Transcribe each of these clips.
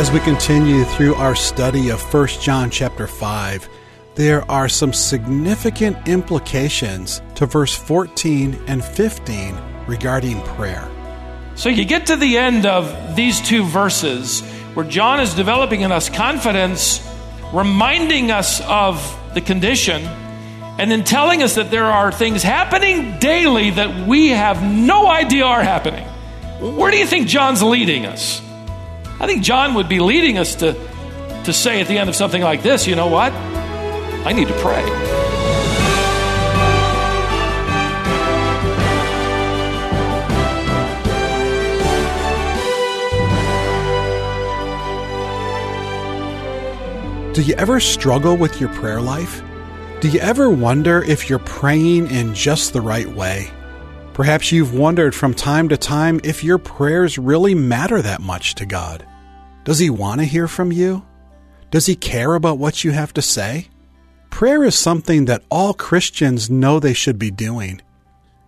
As we continue through our study of 1 John chapter 5, there are some significant implications to verse 14 and 15 regarding prayer. So you get to the end of these two verses where John is developing in us confidence, reminding us of the condition, and then telling us that there are things happening daily that we have no idea are happening. Where do you think John's leading us? I think John would be leading us to, to say at the end of something like this, you know what? I need to pray. Do you ever struggle with your prayer life? Do you ever wonder if you're praying in just the right way? Perhaps you've wondered from time to time if your prayers really matter that much to God. Does He want to hear from you? Does He care about what you have to say? Prayer is something that all Christians know they should be doing.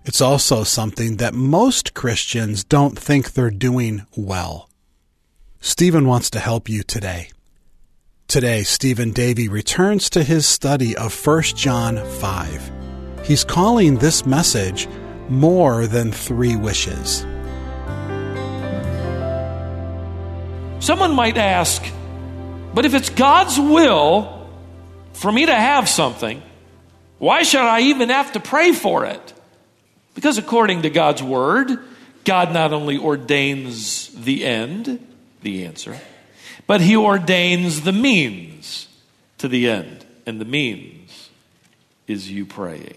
It's also something that most Christians don't think they're doing well. Stephen wants to help you today. Today, Stephen Davey returns to his study of 1 John 5. He's calling this message More Than Three Wishes. Someone might ask, but if it's God's will, for me to have something, why should I even have to pray for it? Because according to God's word, God not only ordains the end, the answer, but he ordains the means to the end. And the means is you praying.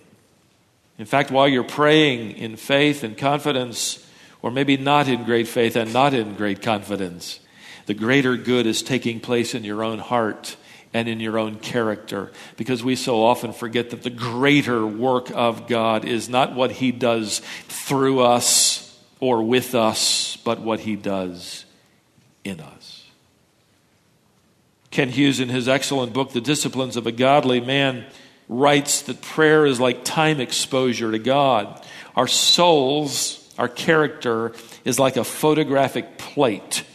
In fact, while you're praying in faith and confidence, or maybe not in great faith and not in great confidence, the greater good is taking place in your own heart and in your own character. Because we so often forget that the greater work of God is not what He does through us or with us, but what He does in us. Kent Hughes, in his excellent book, The Disciplines of a Godly Man, writes that prayer is like time exposure to God. Our souls, our character, is like a photographic plate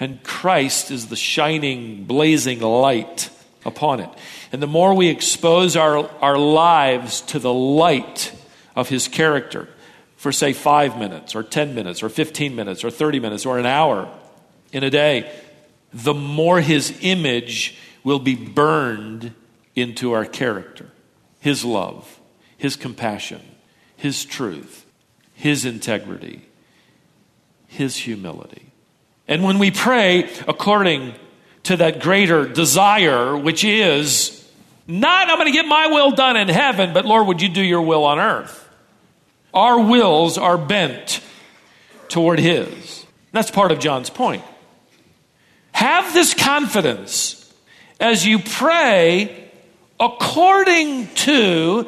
and Christ is the shining, blazing light upon it. And the more we expose our, our lives to the light of His character for, say, five minutes, or 10 minutes, or 15 minutes, or 30 minutes, or an hour in a day, the more His image will be burned into our character. His love, His compassion, His truth, His integrity, His humility. And when we pray according to that greater desire, which is not, I'm going to get my will done in heaven, but Lord, would you do your will on earth? Our wills are bent toward His. That's part of John's point. Have this confidence as you pray according to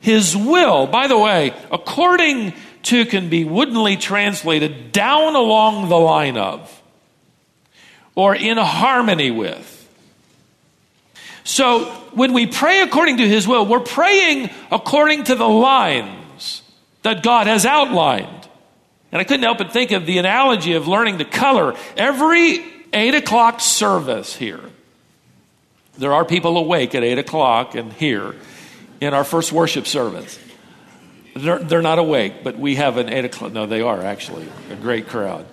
His will. By the way, according to can be woodenly translated down along the line of or in harmony with. So when we pray according to His will, we're praying according to the lines that God has outlined. And I couldn't help but think of the analogy of learning to color. Every 8 o'clock service here, there are people awake at 8 o'clock and here in our first worship service. They're, they're not awake, but we have an 8 o'clock. No, they are actually a great crowd.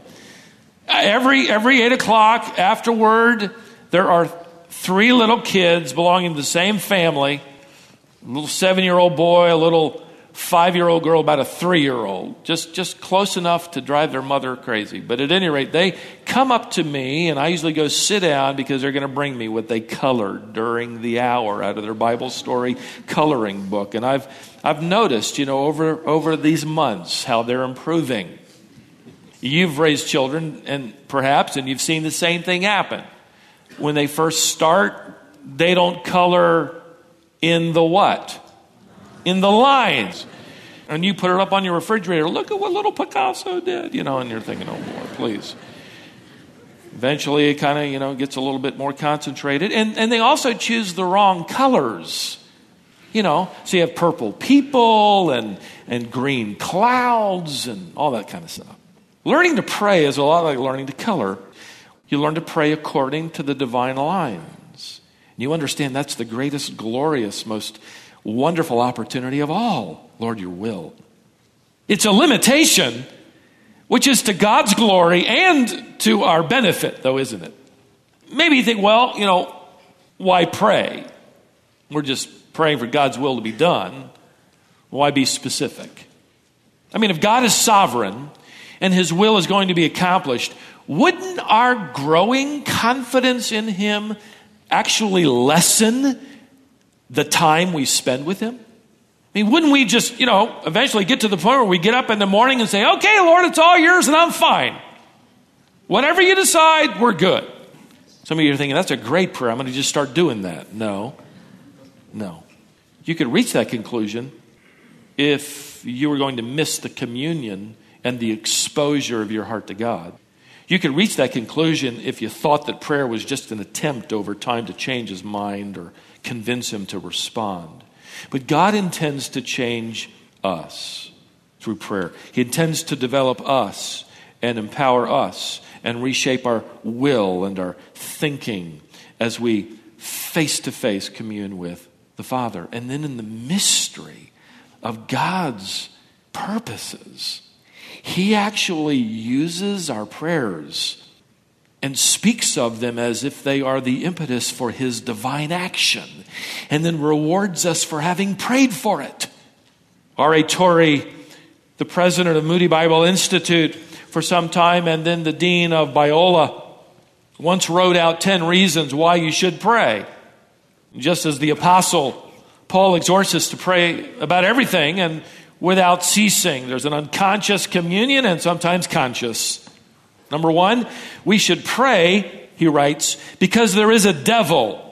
Every, every 8 o'clock afterward, there are three little kids belonging to the same family a little seven year old boy, a little five year old girl, about a three year old, just, just close enough to drive their mother crazy. But at any rate, they come up to me, and I usually go sit down because they're going to bring me what they colored during the hour out of their Bible story coloring book. And I've, I've noticed, you know, over, over these months how they're improving. You've raised children, and perhaps, and you've seen the same thing happen. When they first start, they don't color in the what? In the lines. And you put it up on your refrigerator. Look at what little Picasso did, you know, and you're thinking, oh, Lord, please. Eventually, it kind of, you know, gets a little bit more concentrated. And, and they also choose the wrong colors You know, so you have purple people and, and green clouds and all that kind of stuff. Learning to pray is a lot like learning to color. You learn to pray according to the divine lines. And you understand that's the greatest, glorious, most wonderful opportunity of all. Lord, your will. It's a limitation, which is to God's glory and to our benefit, though, isn't it? Maybe you think, well, you know, why pray? We're just praying for God's will to be done. Why be specific? I mean, if God is sovereign and his will is going to be accomplished, wouldn't our growing confidence in him actually lessen the time we spend with him? I mean, wouldn't we just, you know, eventually get to the point where we get up in the morning and say, okay, Lord, it's all yours and I'm fine. Whatever you decide, we're good. Some of you are thinking, that's a great prayer. I'm going to just start doing that. No. No. You could reach that conclusion if you were going to miss the communion and the exposure of your heart to God. You could reach that conclusion if you thought that prayer was just an attempt over time to change his mind or convince him to respond. But God intends to change us through prayer. He intends to develop us and empower us and reshape our will and our thinking as we face to face commune with the Father. And then in the mystery of God's purposes, He actually uses our prayers and speaks of them as if they are the impetus for His divine action, and then rewards us for having prayed for it. R.A. Torrey, the president of Moody Bible Institute for some time, and then the dean of Biola, once wrote out 10 reasons why you should pray. Just as the apostle Paul exhorts us to pray about everything and without ceasing. There's an unconscious communion and sometimes conscious. Number one, we should pray, he writes, because there is a devil.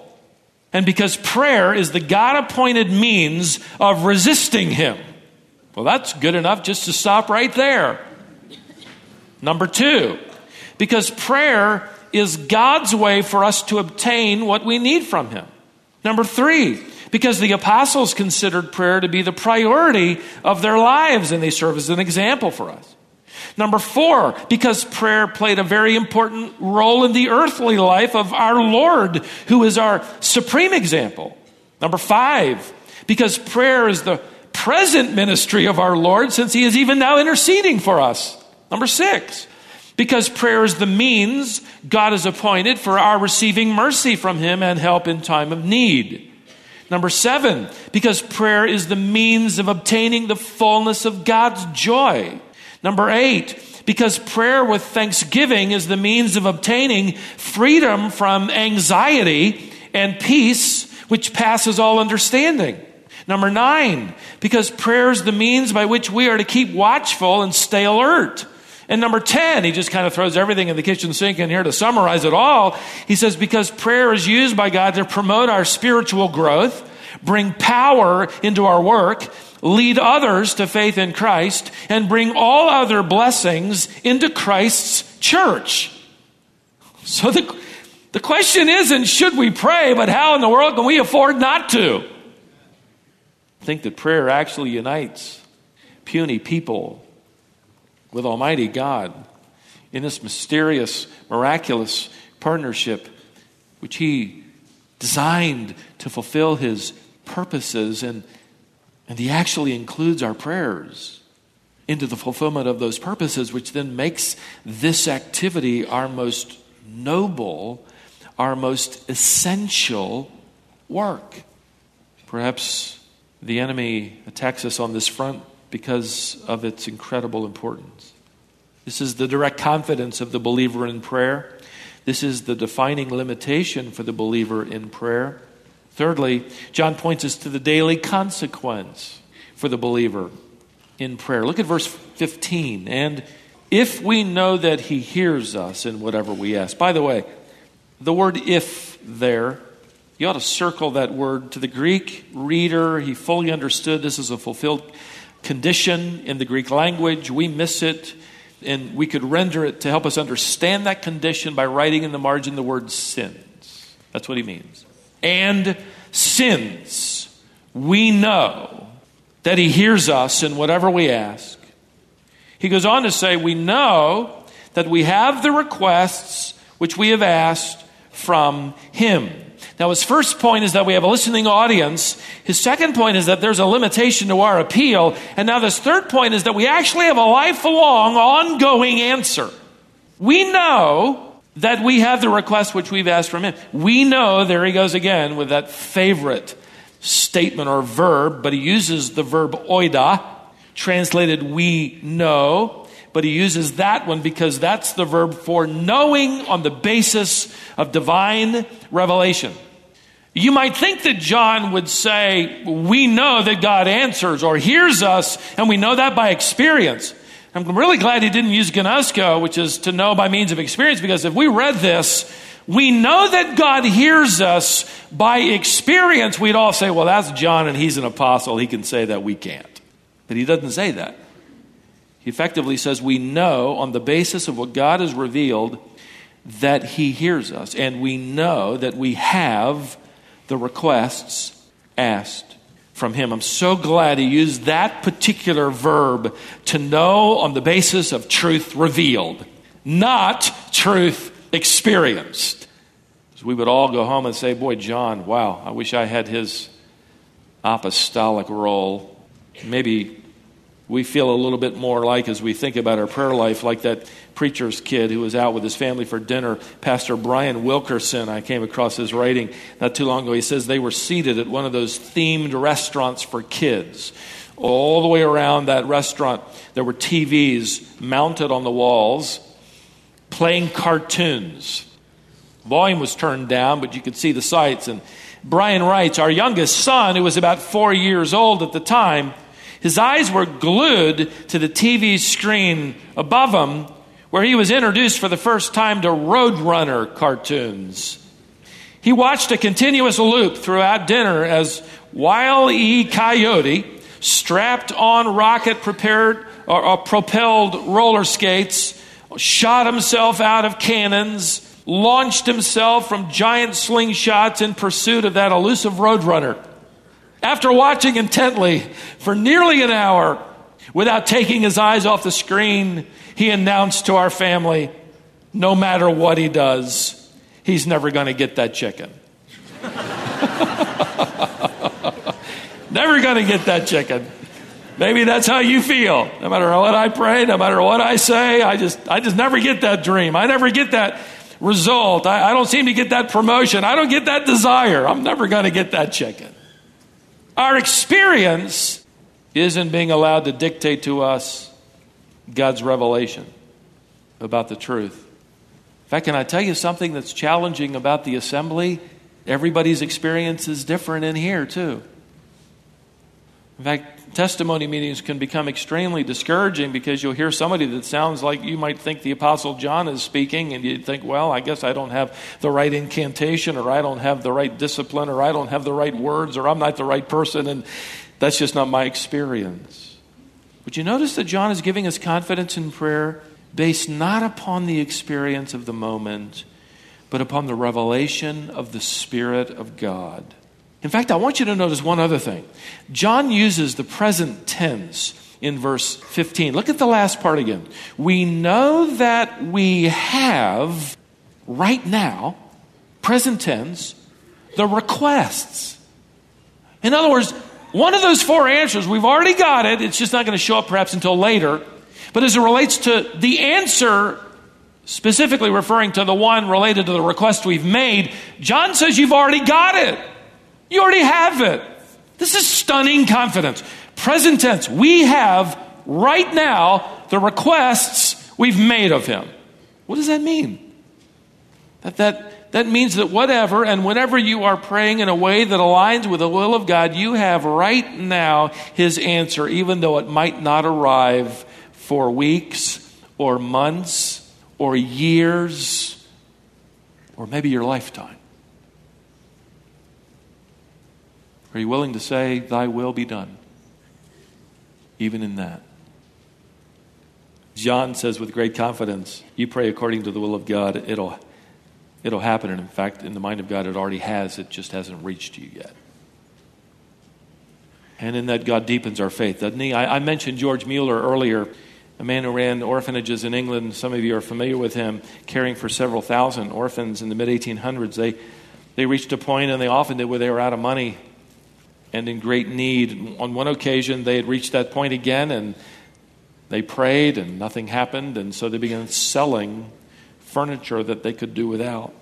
And because prayer is the God appointed means of resisting him. Well, that's good enough just to stop right there. Number two, because prayer is God's way for us to obtain what we need from him. Number three, because the apostles considered prayer to be the priority of their lives and they serve as an example for us. Number four, because prayer played a very important role in the earthly life of our Lord, who is our supreme example. Number five, because prayer is the present ministry of our Lord, since he is even now interceding for us. Number six, because prayer is the means God has appointed for our receiving mercy from him and help in time of need. Number seven, because prayer is the means of obtaining the fullness of God's joy. Number eight, because prayer with thanksgiving is the means of obtaining freedom from anxiety and peace which passes all understanding. Number nine, because prayer is the means by which we are to keep watchful and stay alert. And number 10, he just kind of throws everything in the kitchen sink in here to summarize it all. He says, because prayer is used by God to promote our spiritual growth, bring power into our work, lead others to faith in Christ, and bring all other blessings into Christ's church. So the, the question isn't should we pray, but how in the world can we afford not to? I think that prayer actually unites puny people with Almighty God in this mysterious, miraculous partnership which He designed to fulfill His purposes and and He actually includes our prayers into the fulfillment of those purposes, which then makes this activity our most noble, our most essential work. Perhaps the enemy attacks us on this front because of its incredible importance. This is the direct confidence of the believer in prayer. This is the defining limitation for the believer in prayer. Thirdly, John points us to the daily consequence for the believer in prayer. Look at verse 15. And if we know that he hears us in whatever we ask. By the way, the word if there, you ought to circle that word to the Greek reader. He fully understood this is a fulfilled condition in the Greek language. We miss it, and we could render it to help us understand that condition by writing in the margin the word sins. That's what he means and sins we know that He hears us in whatever we ask. He goes on to say, We know that we have the requests which we have asked from Him. Now, his first point is that we have a listening audience. His second point is that there's a limitation to our appeal. And now, this third point is that we actually have a lifelong, ongoing answer. We know that we have the request which we've asked from Him. We know, there he goes again with that favorite statement or verb, but he uses the verb oida, translated we know, but he uses that one because that's the verb for knowing on the basis of divine revelation. You might think that John would say, We know that God answers or hears us, and we know that by experience. I'm really glad he didn't use gnosko, which is to know by means of experience, because if we read this, we know that God hears us by experience. We'd all say, well, that's John and he's an apostle. He can say that we can't. But he doesn't say that. He effectively says, we know on the basis of what God has revealed that he hears us. And we know that we have the requests asked from him. I'm so glad he used that particular verb to know on the basis of truth revealed, not truth experienced. So we would all go home and say, Boy, John, wow, I wish I had his apostolic role. Maybe we feel a little bit more like, as we think about our prayer life, like that preacher's kid who was out with his family for dinner, Pastor Bryan Wilkerson. I came across his writing not too long ago. He says they were seated at one of those themed restaurants for kids. All the way around that restaurant, there were TVs mounted on the walls playing cartoons. Volume was turned down, but you could see the sights. And Bryan writes Our youngest son, who was about four years old at the time, his eyes were glued to the TV screen above him, where he was introduced for the first time to Roadrunner cartoons. He watched a continuous loop throughout dinner as Wile E. Coyote, strapped on rocket prepared or, or propelled roller skates, shot himself out of cannons, launched himself from giant slingshots in pursuit of that elusive roadrunner. After watching intently for nearly an hour without taking his eyes off the screen, he announced to our family no matter what he does, he's never going to get that chicken. never going to get that chicken. Maybe that's how you feel. No matter what I pray, no matter what I say, I just, I just never get that dream. I never get that result. I, I don't seem to get that promotion. I don't get that desire. I'm never going to get that chicken. Our experience isn't being allowed to dictate to us God's revelation about the truth. In fact, can I tell you something that's challenging about the assembly? Everybody's experience is different in here, too. In fact, testimony meetings can become extremely discouraging because you'll hear somebody that sounds like you might think the Apostle John is speaking, and you'd think, well, I guess I don't have the right incantation, or I don't have the right discipline, or I don't have the right words, or I'm not the right person, and that's just not my experience. But you notice that John is giving us confidence in prayer based not upon the experience of the moment, but upon the revelation of the Spirit of God. In fact, I want you to notice one other thing. John uses the present tense in verse 15. Look at the last part again. We know that we have right now, present tense, the requests. In other words, one of those four answers, we've already got it. It's just not going to show up perhaps until later. But as it relates to the answer, specifically referring to the one related to the request we've made, John says you've already got it. You already have it. This is stunning confidence. Present tense. We have right now the requests we've made of him. What does that mean? That, that, that means that whatever and whenever you are praying in a way that aligns with the will of God, you have right now his answer, even though it might not arrive for weeks or months or years or maybe your lifetime. Are you willing to say, Thy will be done? Even in that. John says with great confidence, You pray according to the will of God, it'll, it'll happen. And in fact, in the mind of God, it already has, it just hasn't reached you yet. And in that, God deepens our faith, doesn't He? I, I mentioned George Mueller earlier, a man who ran orphanages in England. Some of you are familiar with him, caring for several thousand orphans in the mid 1800s. They, they reached a point, and they often did, where they were out of money and in great need. On one occasion, they had reached that point again, and they prayed, and nothing happened, and so they began selling furniture that they could do without.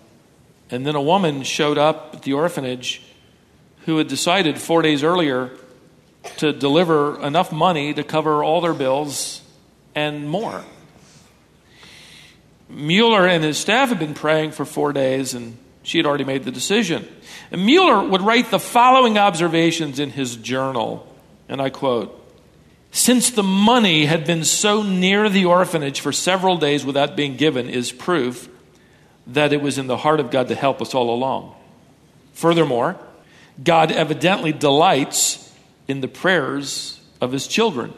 And then a woman showed up at the orphanage who had decided four days earlier to deliver enough money to cover all their bills and more. Mueller and his staff had been praying for four days, and she had already made the decision. And Mueller would write the following observations in his journal, and I quote Since the money had been so near the orphanage for several days without being given, is proof that it was in the heart of God to help us all along. Furthermore, God evidently delights in the prayers of his children.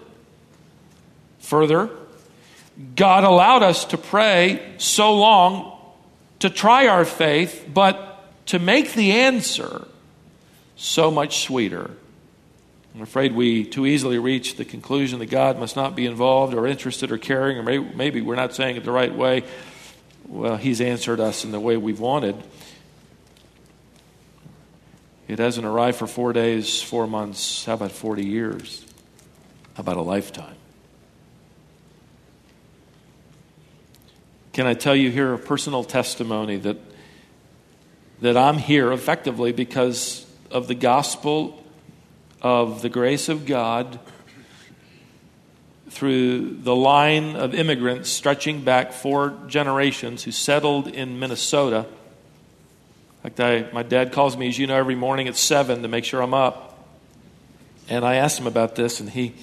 Further, God allowed us to pray so long to try our faith, but to make the answer so much sweeter. I'm afraid we too easily reach the conclusion that God must not be involved or interested or caring, or maybe, we're not saying it the right way. Well, He's answered us in the way we've wanted. It hasn't arrived for four days, four months. How about 40 years? How about a lifetime? Can I tell you here a personal testimony that, that I'm here effectively because of the gospel of the grace of God through the line of immigrants stretching back four generations who settled in Minnesota in fact, I, my dad calls me, as you know, every morning at 7 to make sure I'm up. And I asked him about this, and he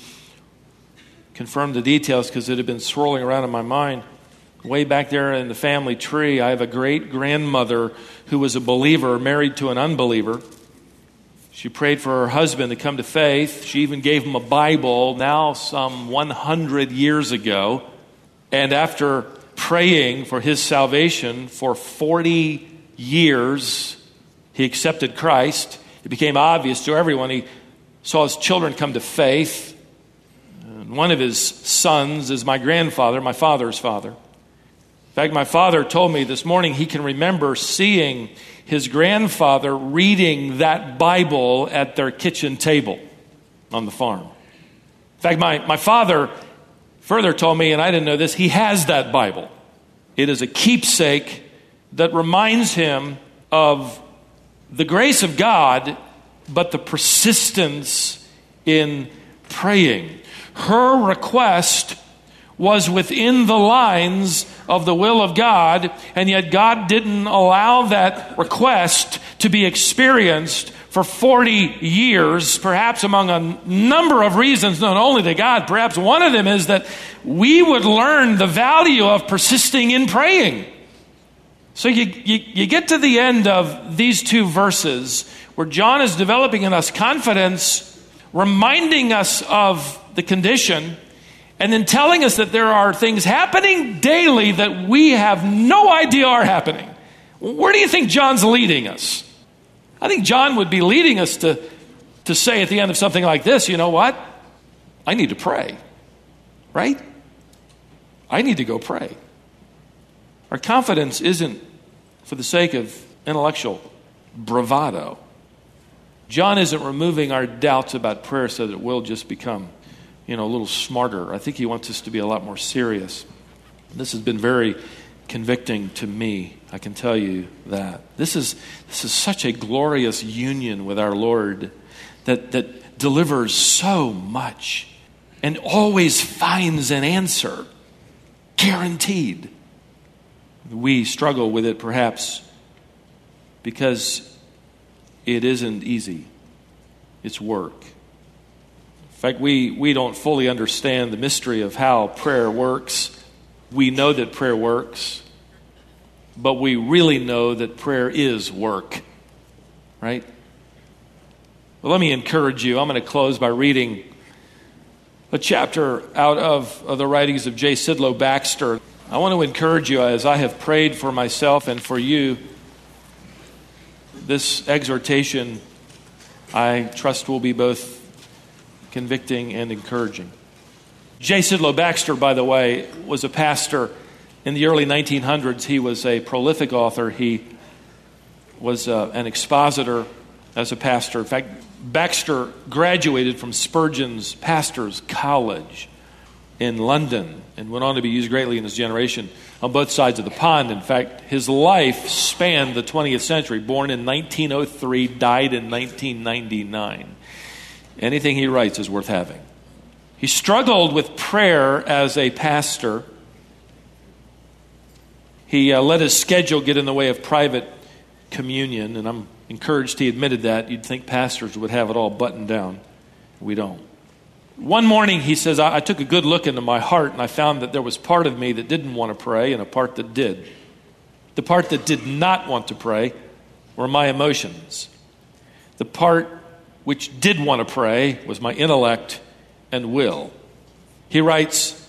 confirmed the details because it had been swirling around in my mind. Way back there in the family tree, I have a great grandmother who was a believer married to an unbeliever. She prayed for her husband to come to faith. She even gave him a Bible now, some 100 years ago. And after praying for his salvation for 40 years, he accepted Christ. It became obvious to everyone. He saw his children come to faith. And one of his sons is my grandfather, my father's father. In fact, my father told me this morning he can remember seeing his grandfather reading that Bible at their kitchen table on the farm. In fact, my, my father further told me, and I didn't know this, he has that Bible. It is a keepsake that reminds him of the grace of God, but the persistence in praying. Her request was within the lines of the will of God, and yet God didn't allow that request to be experienced for 40 years, perhaps among a number of reasons, not only to God. Perhaps one of them is that we would learn the value of persisting in praying. So you, you, you, get to the end of these two verses where John is developing in us confidence, reminding us of the condition, and then telling us that there are things happening daily that we have no idea are happening. Where do you think John's leading us? I think John would be leading us to, to say at the end of something like this, you know what? I need to pray, right? I need to go pray. Our confidence isn't for the sake of intellectual bravado. John isn't removing our doubts about prayer so that we'll just become, you know, a little smarter. I think he wants us to be a lot more serious. This has been very convicting to me. I can tell you that. This is, this is such a glorious union with our Lord that, that delivers so much and always finds an answer, guaranteed. We struggle with it perhaps because it isn't easy, it's work. Fact, we, we don't fully understand the mystery of how prayer works. We know that prayer works, but we really know that prayer is work, right? Well, let me encourage you. I'm going to close by reading a chapter out of, of the writings of J. Sidlow Baxter. I want to encourage you as I have prayed for myself and for you. This exhortation, I trust, will be both convicting, and encouraging. J. Sidlow Baxter, by the way, was a pastor in the early 1900s. He was a prolific author. He was uh, an expositor as a pastor. In fact, Baxter graduated from Spurgeon's Pastors College in London and went on to be used greatly in his generation on both sides of the pond. In fact, his life spanned the 20th century. Born in 1903, died in 1999. Anything he writes is worth having. He struggled with prayer as a pastor. He uh, let his schedule get in the way of private communion, and I'm encouraged he admitted that. You'd think pastors would have it all buttoned down. We don't. One morning, he says, I, I took a good look into my heart, and I found that there was part of me that didn't want to pray and a part that did. The part that did not want to pray were my emotions. The part which did want to pray was my intellect and will. He writes,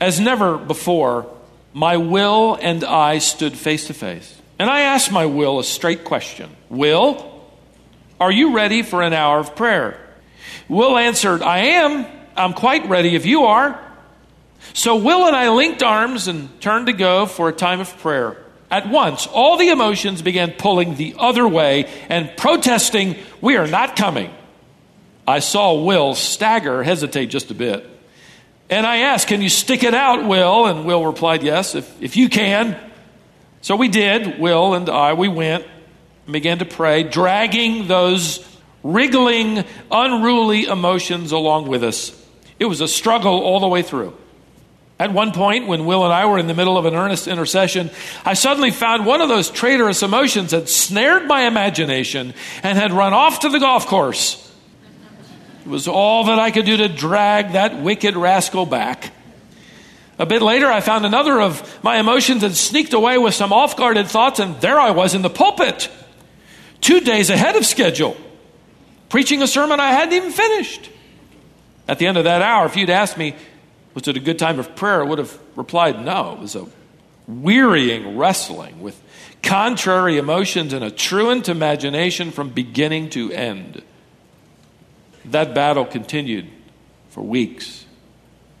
As never before, my will and I stood face to face. And I asked my will a straight question Will, are you ready for an hour of prayer? Will answered, I am. I'm quite ready if you are. So Will and I linked arms and turned to go for a time of prayer. At once, all the emotions began pulling the other way and protesting, We are not coming. I saw Will stagger, hesitate just a bit. And I asked, Can you stick it out, Will? And Will replied, Yes, if, if you can. So we did, Will and I, we went and began to pray, dragging those wriggling, unruly emotions along with us. It was a struggle all the way through. At one point, when Will and I were in the middle of an earnest intercession, I suddenly found one of those traitorous emotions had snared my imagination and had run off to the golf course. It was all that I could do to drag that wicked rascal back. A bit later, I found another of my emotions had sneaked away with some off guarded thoughts, and there I was in the pulpit, two days ahead of schedule, preaching a sermon I hadn't even finished. At the end of that hour, if you'd asked me, was it a good time of prayer, I would have replied, no. It was a wearying wrestling with contrary emotions and a truant imagination from beginning to end. That battle continued for weeks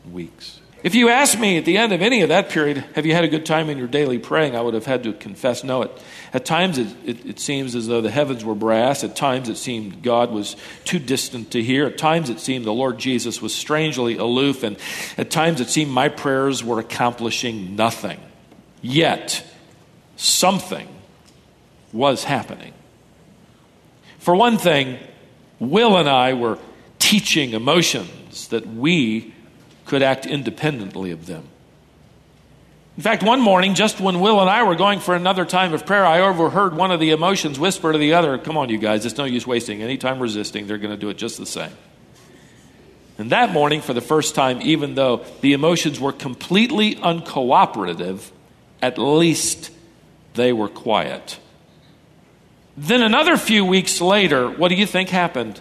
and weeks. If you asked me at the end of any of that period, have you had a good time in your daily praying, I would have had to confess no. At, at times it, it, it, seems as though the heavens were brass. At times it seemed God was too distant to hear. At times it seemed the Lord Jesus was strangely aloof. And at times it seemed my prayers were accomplishing nothing. Yet, something was happening. For one thing, Will and I were teaching emotions that we could act independently of them. In fact, one morning, just when Will and I were going for another time of prayer, I overheard one of the emotions whisper to the other, Come on, you guys, it's no use wasting any time resisting. They're going to do it just the same. And that morning, for the first time, even though the emotions were completely uncooperative, at least they were quiet. Then another few weeks later, what do you think happened?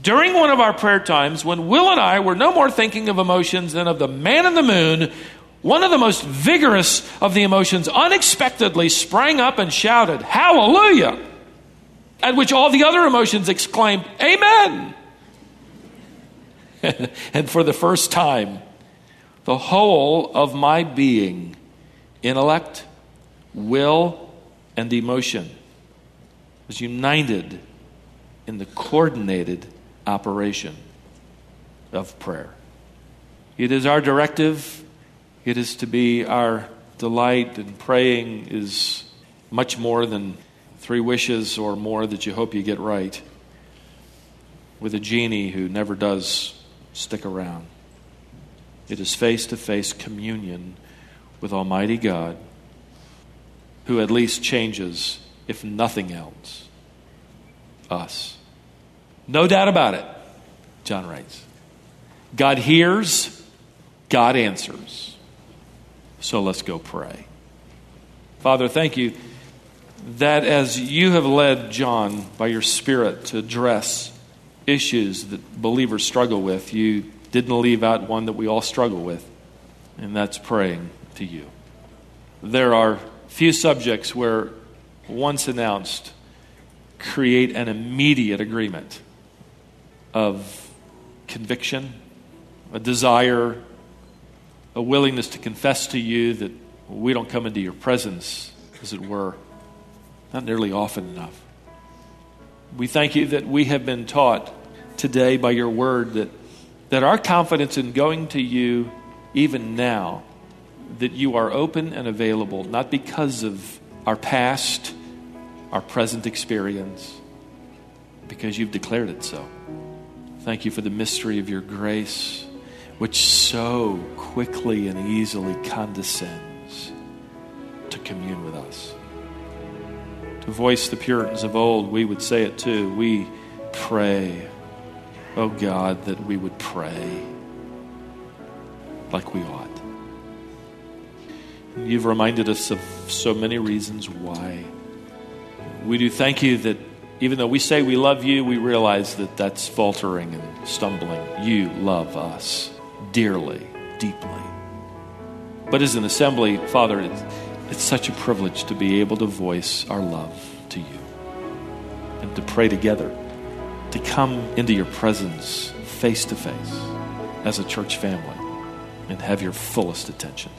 During one of our prayer times, when Will and I were no more thinking of emotions than of the man in the moon, one of the most vigorous of the emotions unexpectedly sprang up and shouted, Hallelujah! At which all the other emotions exclaimed, Amen! and for the first time, the whole of my being, intellect, will, and emotion, was united in the coordinated operation of prayer. It is our directive, it is to be our delight, and praying is much more than three wishes or more that you hope you get right with a genie who never does stick around. It is face to face communion with Almighty God who at least changes if nothing else, us. No doubt about it, John writes. God hears, God answers. So let's go pray. Father, thank you that as you have led John by your Spirit to address issues that believers struggle with, you didn't leave out one that we all struggle with, and that's praying to you. There are few subjects where once announced, create an immediate agreement of conviction, a desire, a willingness to confess to you that we don't come into your presence, as it were, not nearly often enough. We thank you that we have been taught today by your word that, that our confidence in going to you, even now, that you are open and available, not because of our past, our present experience, because you've declared it so. Thank you for the mystery of your grace, which so quickly and easily condescends to commune with us. To voice the Puritans of old, we would say it too. We pray, oh God, that we would pray like we ought. You've reminded us of so many reasons why. We do thank you that even though we say we love you, we realize that that's faltering and stumbling. You love us dearly, deeply. But as an assembly, Father, it's, it's such a privilege to be able to voice our love to you and to pray together, to come into your presence face to face as a church family and have your fullest attention.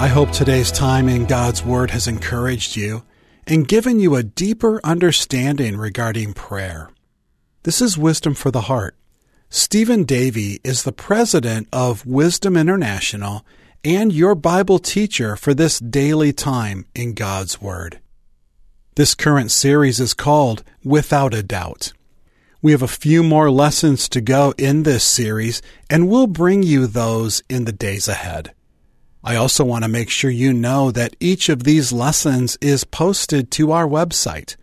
I hope today's time in God's Word has encouraged you and given you a deeper understanding regarding prayer. This is Wisdom for the Heart. Stephen Davey is the president of Wisdom International and your Bible teacher for this daily time in God's Word. This current series is called Without a Doubt. We have a few more lessons to go in this series, and we'll bring you those in the days ahead. I also want to make sure you know that each of these lessons is posted to our website.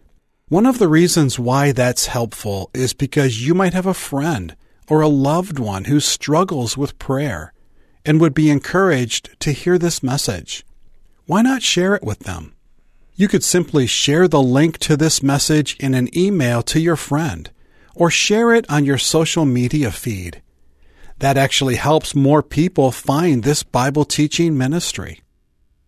One of the reasons why that's helpful is because you might have a friend or a loved one who struggles with prayer and would be encouraged to hear this message. Why not share it with them? You could simply share the link to this message in an email to your friend or share it on your social media feed. That actually helps more people find this Bible teaching ministry.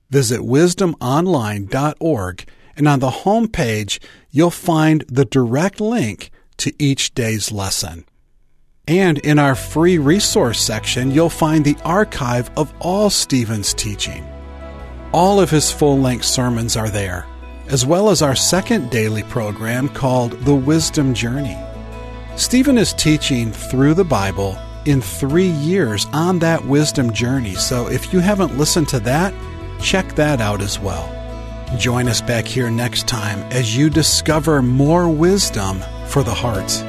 Visit wisdomonline.org and on the home page you'll find the direct link to each day's lesson. And in our free resource section, you'll find the archive of all Stephen's teaching. All of his full length sermons are there, as well as our second daily program called The Wisdom Journey. Stephen is teaching through the Bible in three years on that wisdom journey. So if you haven't listened to that, check that out as well. Join us back here next time as you discover more wisdom for the heart.